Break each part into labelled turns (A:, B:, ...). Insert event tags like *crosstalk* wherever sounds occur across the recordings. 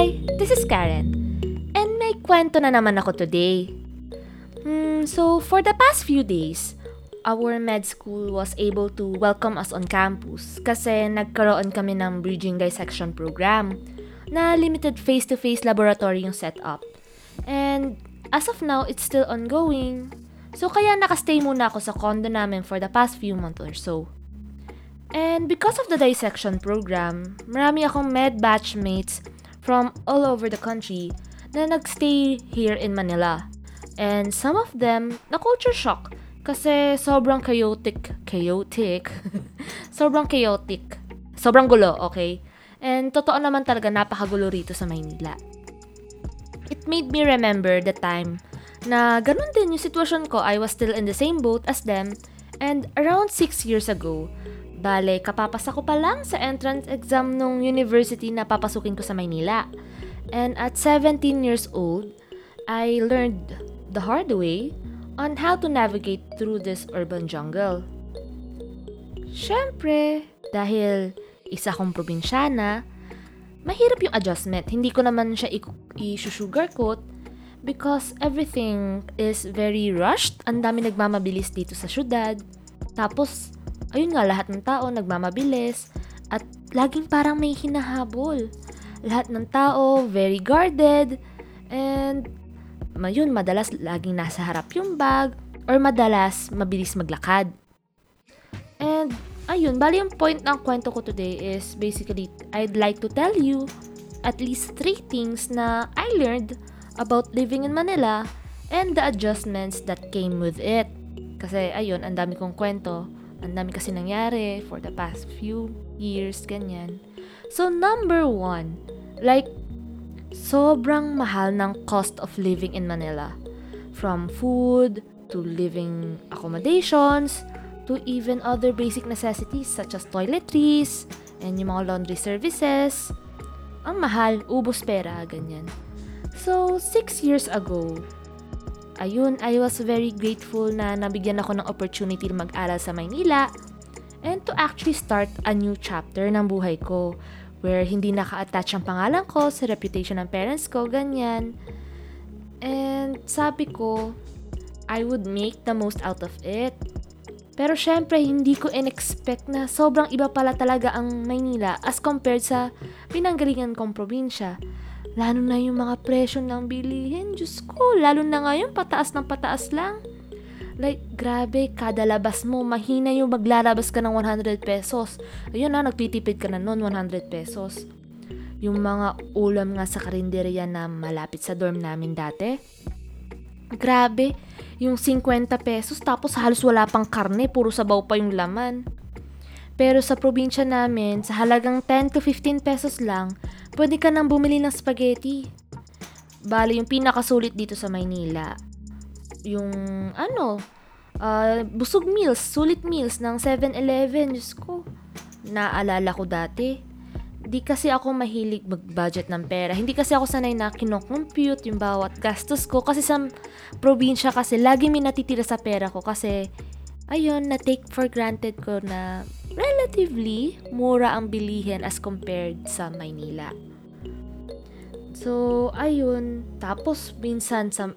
A: Hi, this is Karen. And may kwento na naman ako today. Hmm, so for the past few days, our med school was able to welcome us on campus kasi nagkaroon kami ng bridging dissection program na limited face-to-face laboratory yung setup. And as of now, it's still ongoing. So kaya nakastay muna ako sa condo namin for the past few months or so. And because of the dissection program, marami akong med batchmates from all over the country na nagstay here in Manila. And some of them na culture shock kasi sobrang chaotic, chaotic, *laughs* sobrang chaotic, sobrang gulo, okay? And totoo naman talaga napakagulo rito sa Maynila. It made me remember the time na ganun din yung sitwasyon ko. I was still in the same boat as them and around 6 years ago, Bale, kapapasa ko pa lang sa entrance exam nung university na papasukin ko sa Maynila. And at 17 years old, I learned the hard way on how to navigate through this urban jungle. Siyempre, dahil isa kong probinsyana, mahirap yung adjustment. Hindi ko naman siya i-sugarcoat because everything is very rushed. Ang dami nagmamabilis dito sa syudad. Tapos, ayun nga, lahat ng tao nagmamabilis at laging parang may hinahabol. Lahat ng tao very guarded and mayun, madalas laging nasa harap yung bag or madalas mabilis maglakad. And ayun, bali yung point ng kwento ko today is basically I'd like to tell you at least three things na I learned about living in Manila and the adjustments that came with it. Kasi ayun, ang dami kong kwento ang dami kasi nangyari for the past few years, ganyan. So, number one, like, sobrang mahal ng cost of living in Manila. From food, to living accommodations, to even other basic necessities such as toiletries, and yung mga laundry services. Ang mahal, ubos pera, ganyan. So, six years ago, ayun, I was very grateful na nabigyan ako ng opportunity na mag-aral sa Maynila and to actually start a new chapter ng buhay ko where hindi naka-attach ang pangalan ko sa reputation ng parents ko, ganyan. And sabi ko, I would make the most out of it. Pero syempre, hindi ko in-expect na sobrang iba pala talaga ang Maynila as compared sa pinanggalingan kong probinsya. Lalo na yung mga presyo ng bilihin. Diyos ko, lalo na ngayon, pataas ng pataas lang. Like, grabe, kada labas mo, mahina yung maglalabas ka ng 100 pesos. Ayun na, nagtitipid ka na noon, 100 pesos. Yung mga ulam nga sa karinderya na malapit sa dorm namin dati. Grabe, yung 50 pesos tapos halos wala pang karne, puro sabaw pa yung laman. Pero sa probinsya namin, sa halagang 10 to 15 pesos lang, pwede ka nang bumili ng spaghetti. Bali, yung pinakasulit dito sa Maynila, yung ano, uh, busog meals, sulit meals ng 7-Eleven. Diyos ko, naalala ko dati. Di kasi ako mahilig mag-budget ng pera. Hindi kasi ako sanay na kinocompute yung bawat gastos ko. Kasi sa probinsya kasi, lagi may natitira sa pera ko. Kasi, ayun, na-take for granted ko na relatively mura ang bilihin as compared sa Maynila. So, ayun. Tapos, minsan sa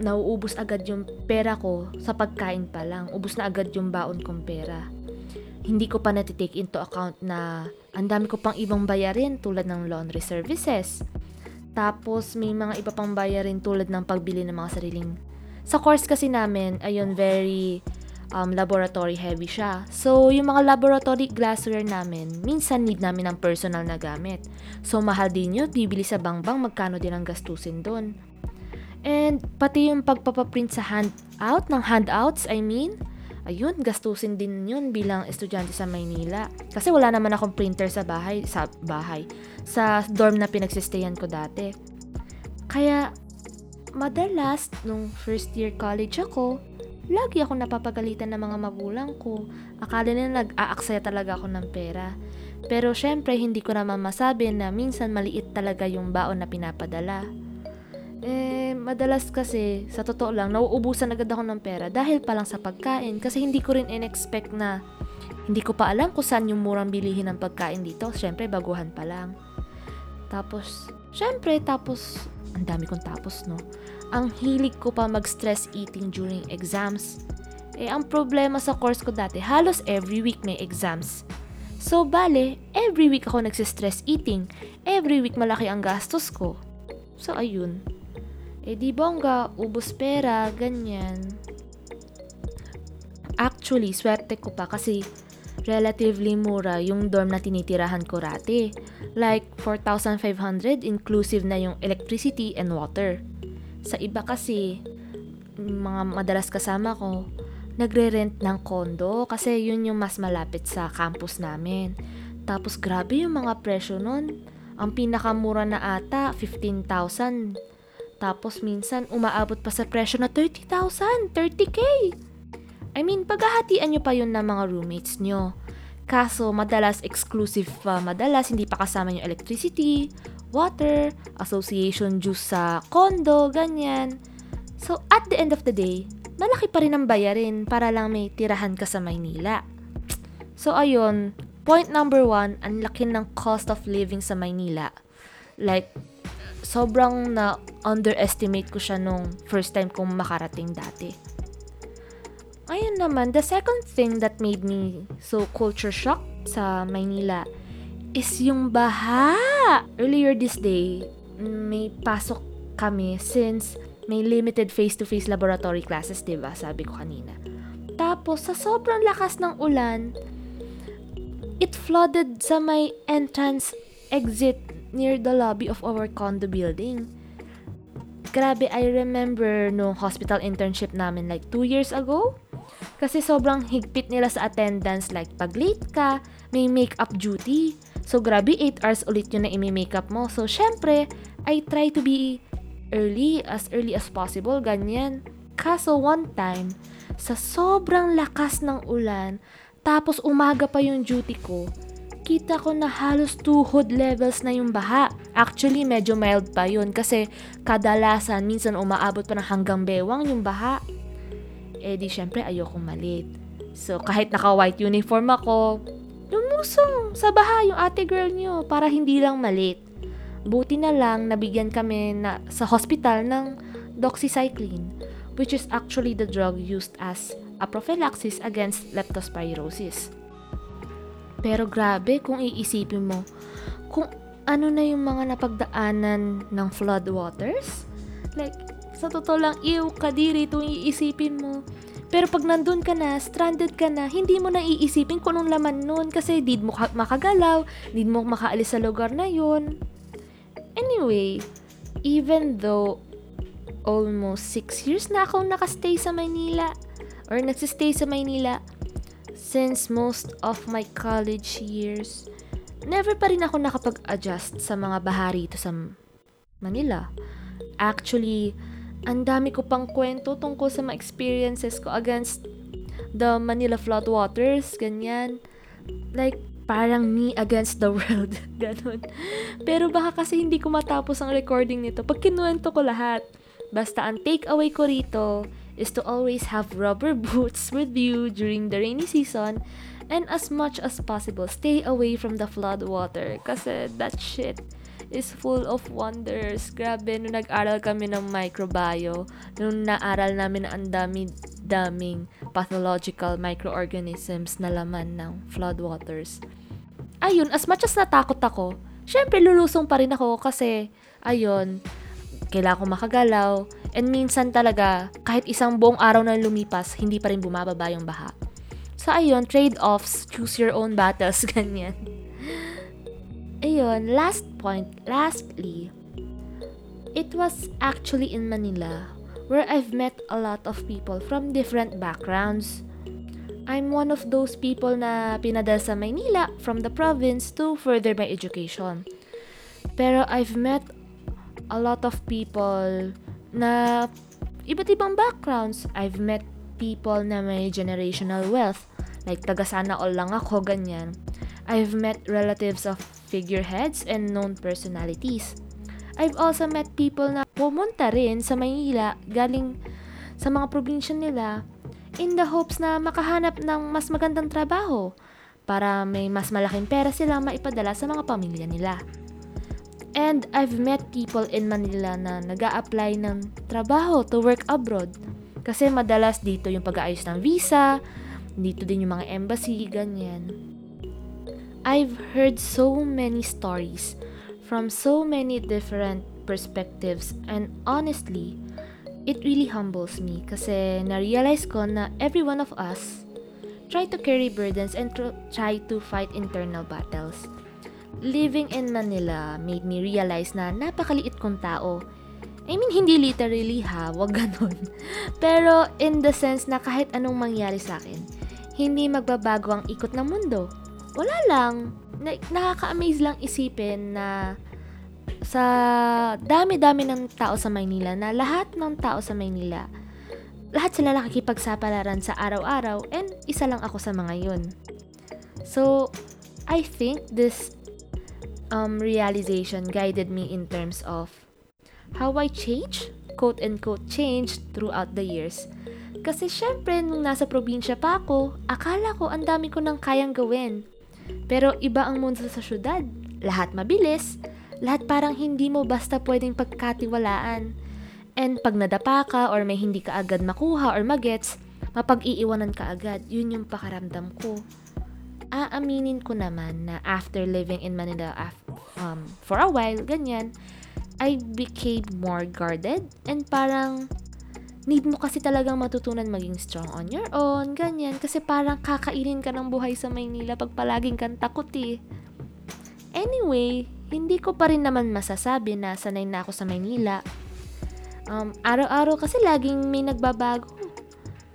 A: nauubos agad yung pera ko sa pagkain pa lang. Ubus na agad yung baon kong pera. Hindi ko pa natitake into account na ang dami ko pang ibang bayarin tulad ng laundry services. Tapos may mga iba pang bayarin tulad ng pagbili ng mga sariling... Sa course kasi namin, ayun, very um, laboratory heavy siya. So, yung mga laboratory glassware namin, minsan need namin ng personal na gamit. So, mahal din yun. Bibili sa bangbang, magkano din ang gastusin doon. And, pati yung pagpapaprint sa handout, ng handouts, I mean, ayun, gastusin din yun bilang estudyante sa Maynila. Kasi wala naman akong printer sa bahay, sa bahay, sa dorm na pinagsistayan ko dati. Kaya, madalas, nung first year college ako, Lagi ako napapagalitan ng mga magulang ko. Akala nila nag-aaksaya talaga ako ng pera. Pero syempre, hindi ko naman masabi na minsan maliit talaga yung baon na pinapadala. Eh, madalas kasi, sa totoo lang, nauubusan agad ako ng pera dahil pa lang sa pagkain kasi hindi ko rin in-expect na hindi ko pa alam kung saan yung murang bilihin ng pagkain dito. Syempre, baguhan pa lang. Tapos, syempre, tapos, ang dami kong tapos, no? Ang hilig ko pa mag-stress eating during exams. Eh, ang problema sa course ko dati, halos every week may exams. So, bale, every week ako nagsistress eating. Every week malaki ang gastos ko. So, ayun. Eh, di bongga, ubos pera, ganyan. Actually, swerte ko pa kasi relatively mura yung dorm na tinitirahan ko rati. Like, 4,500 inclusive na yung electricity and water. Sa iba kasi, mga madalas kasama ko, nagre-rent ng condo kasi yun yung mas malapit sa campus namin. Tapos grabe yung mga presyo nun. Ang pinakamura na ata, 15,000. Tapos minsan umaabot pa sa presyo na 30,000, 30k. I mean, paghahatian nyo pa yun ng mga roommates nyo. Kaso, madalas exclusive pa, madalas hindi pa kasama yung electricity, water, association dues sa condo, ganyan. So, at the end of the day, malaki pa rin ang bayarin para lang may tirahan ka sa Maynila. So, ayun, point number one, ang laki ng cost of living sa Maynila. Like, sobrang na underestimate ko siya nung first time kong makarating dati. Ayun naman, the second thing that made me so culture shock sa Maynila is yung baha. Earlier this day, may pasok kami since may limited face-to-face laboratory classes, 'di ba? Sabi ko kanina. Tapos sa sobrang lakas ng ulan, it flooded sa may entrance exit near the lobby of our condo building. Grabe, I remember no hospital internship namin like 2 years ago. Kasi sobrang higpit nila sa attendance like pag late ka, may makeup duty. So grabe 8 hours ulit yun na imi-makeup mo. So syempre, I try to be early as early as possible, ganyan. Kaso one time, sa sobrang lakas ng ulan, tapos umaga pa yung duty ko, kita ko na halos tuhod levels na yung baha. Actually, medyo mild pa yun kasi kadalasan minsan umaabot pa ng hanggang bewang yung baha eh di syempre ayokong malit. So kahit naka-white uniform ako, lumusong sa baha yung ate girl nyo para hindi lang malit. Buti na lang nabigyan kami na, sa hospital ng doxycycline, which is actually the drug used as a prophylaxis against leptospirosis. Pero grabe kung iisipin mo, kung ano na yung mga napagdaanan ng flood waters, like sa totoo lang, ew, kadiri itong iisipin mo. Pero pag nandun ka na, stranded ka na, hindi mo na iisipin kung anong laman nun kasi di mo makagalaw, di mo makaalis sa lugar na yun. Anyway, even though almost 6 years na akong nakastay sa Maynila or nagsistay sa Maynila since most of my college years, never pa rin ako nakapag-adjust sa mga bahari rito sa Manila. Actually, ang dami ko pang kwento tungkol sa mga experiences ko against the Manila floodwaters, ganyan. Like, parang me against the *laughs* world. Ganon. Pero baka kasi hindi ko matapos ang recording nito pag kinuwento ko lahat. Basta ang takeaway ko rito is to always have rubber *laughs* boots with you during the rainy season and as much as possible stay away from the flood water kasi that shit is full of wonders. Grabe, nung nag-aral kami ng microbio, nung naaral namin na ang dami-daming pathological microorganisms na laman ng floodwaters. Ayun, as much as natakot ako, syempre lulusong pa rin ako kasi, ayun, kailangan ko makagalaw. And minsan talaga, kahit isang buong araw na lumipas, hindi pa rin bumababa yung baha. So ayun, trade-offs, choose your own battles, *laughs* ganyan. Ayun, last point, lastly, it was actually in Manila where I've met a lot of people from different backgrounds. I'm one of those people na pinadala sa Maynila from the province to further my education. Pero I've met a lot of people na iba't ibang backgrounds. I've met people na may generational wealth. Like, taga sana all lang ako, ganyan. I've met relatives of figureheads and known personalities. I've also met people na pumunta rin sa Maynila galing sa mga probinsya nila in the hopes na makahanap ng mas magandang trabaho para may mas malaking pera silang maipadala sa mga pamilya nila. And I've met people in Manila na nag apply ng trabaho to work abroad. Kasi madalas dito yung pag-aayos ng visa, dito din yung mga embassy, ganyan. I've heard so many stories from so many different perspectives and honestly, it really humbles me kasi na-realize ko na every one of us try to carry burdens and tr- try to fight internal battles. Living in Manila made me realize na napakaliit kong tao. I mean, hindi literally ha, wag ganun. *laughs* Pero in the sense na kahit anong mangyari sa akin, hindi magbabago ang ikot ng mundo. Wala lang. Na- nakaka-amaze lang isipin na sa dami-dami ng tao sa Maynila na lahat ng tao sa Maynila lahat sila nakikipagsapalaran sa araw-araw and isa lang ako sa mga yun. So, I think this um, realization guided me in terms of how I change, quote unquote, changed throughout the years. Kasi syempre, nung nasa probinsya pa ako, akala ko ang dami ko nang kayang gawin. Pero iba ang mundo sa syudad. Lahat mabilis, lahat parang hindi mo basta pwedeng pagkatiwalaan. And pag nadapa ka or may hindi ka agad makuha or magets, mapag-iiwanan ka agad. Yun yung pakaramdam ko. Aaminin ko naman na after living in Manila af- um, for a while, ganyan, I became more guarded and parang need mo kasi talagang matutunan maging strong on your own, ganyan. Kasi parang kakainin ka ng buhay sa Maynila pag palaging kang takot eh. Anyway, hindi ko pa rin naman masasabi na sanay na ako sa Maynila. Um, araw-araw kasi laging may nagbabago.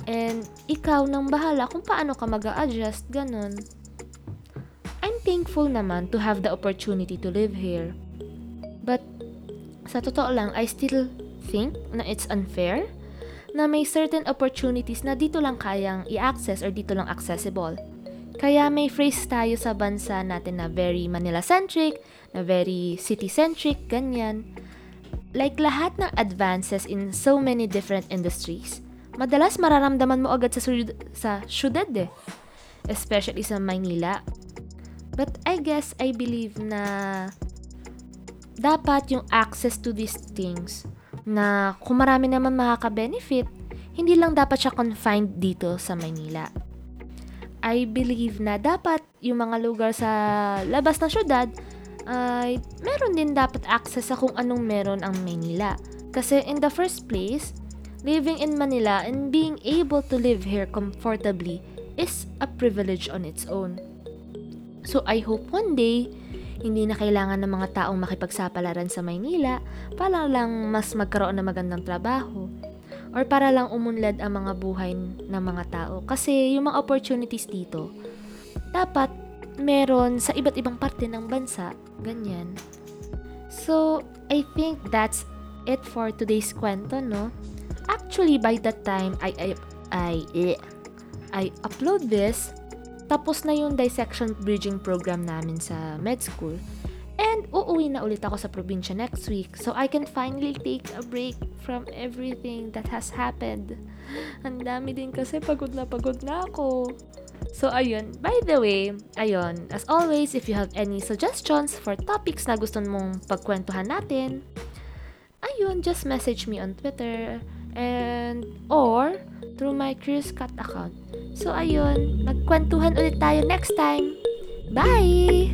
A: And ikaw nang bahala kung paano ka mag adjust ganun. I'm thankful naman to have the opportunity to live here. But sa totoo lang, I still think na it's unfair na may certain opportunities na dito lang kayang i-access or dito lang accessible. Kaya may phrase tayo sa bansa natin na very Manila-centric, na very city-centric, ganyan. Like lahat ng advances in so many different industries, madalas mararamdaman mo agad sa, syud- sa syudad eh. Especially sa Maynila. But I guess I believe na dapat yung access to these things na kung marami naman makaka-benefit, hindi lang dapat siya confined dito sa Maynila. I believe na dapat yung mga lugar sa labas ng syudad ay meron din dapat access sa kung anong meron ang Manila. Kasi in the first place, living in Manila and being able to live here comfortably is a privilege on its own. So I hope one day, hindi na kailangan ng mga taong makipagsapalaran sa Maynila para lang mas magkaroon ng magandang trabaho or para lang umunlad ang mga buhay ng mga tao. Kasi yung mga opportunities dito, dapat meron sa iba't ibang parte ng bansa. Ganyan. So, I think that's it for today's kwento, no? Actually, by that time, I, I, I, I upload this, tapos na yung dissection bridging program namin sa med school. And uuwi na ulit ako sa probinsya next week so I can finally take a break from everything that has happened. Ang dami din kasi pagod na pagod na ako. So ayun, by the way, ayun, as always, if you have any suggestions for topics na gusto mong pagkwentuhan natin, ayun, just message me on Twitter and or through my Chris Cat account. So ayun, magkwentuhan ulit tayo next time. Bye!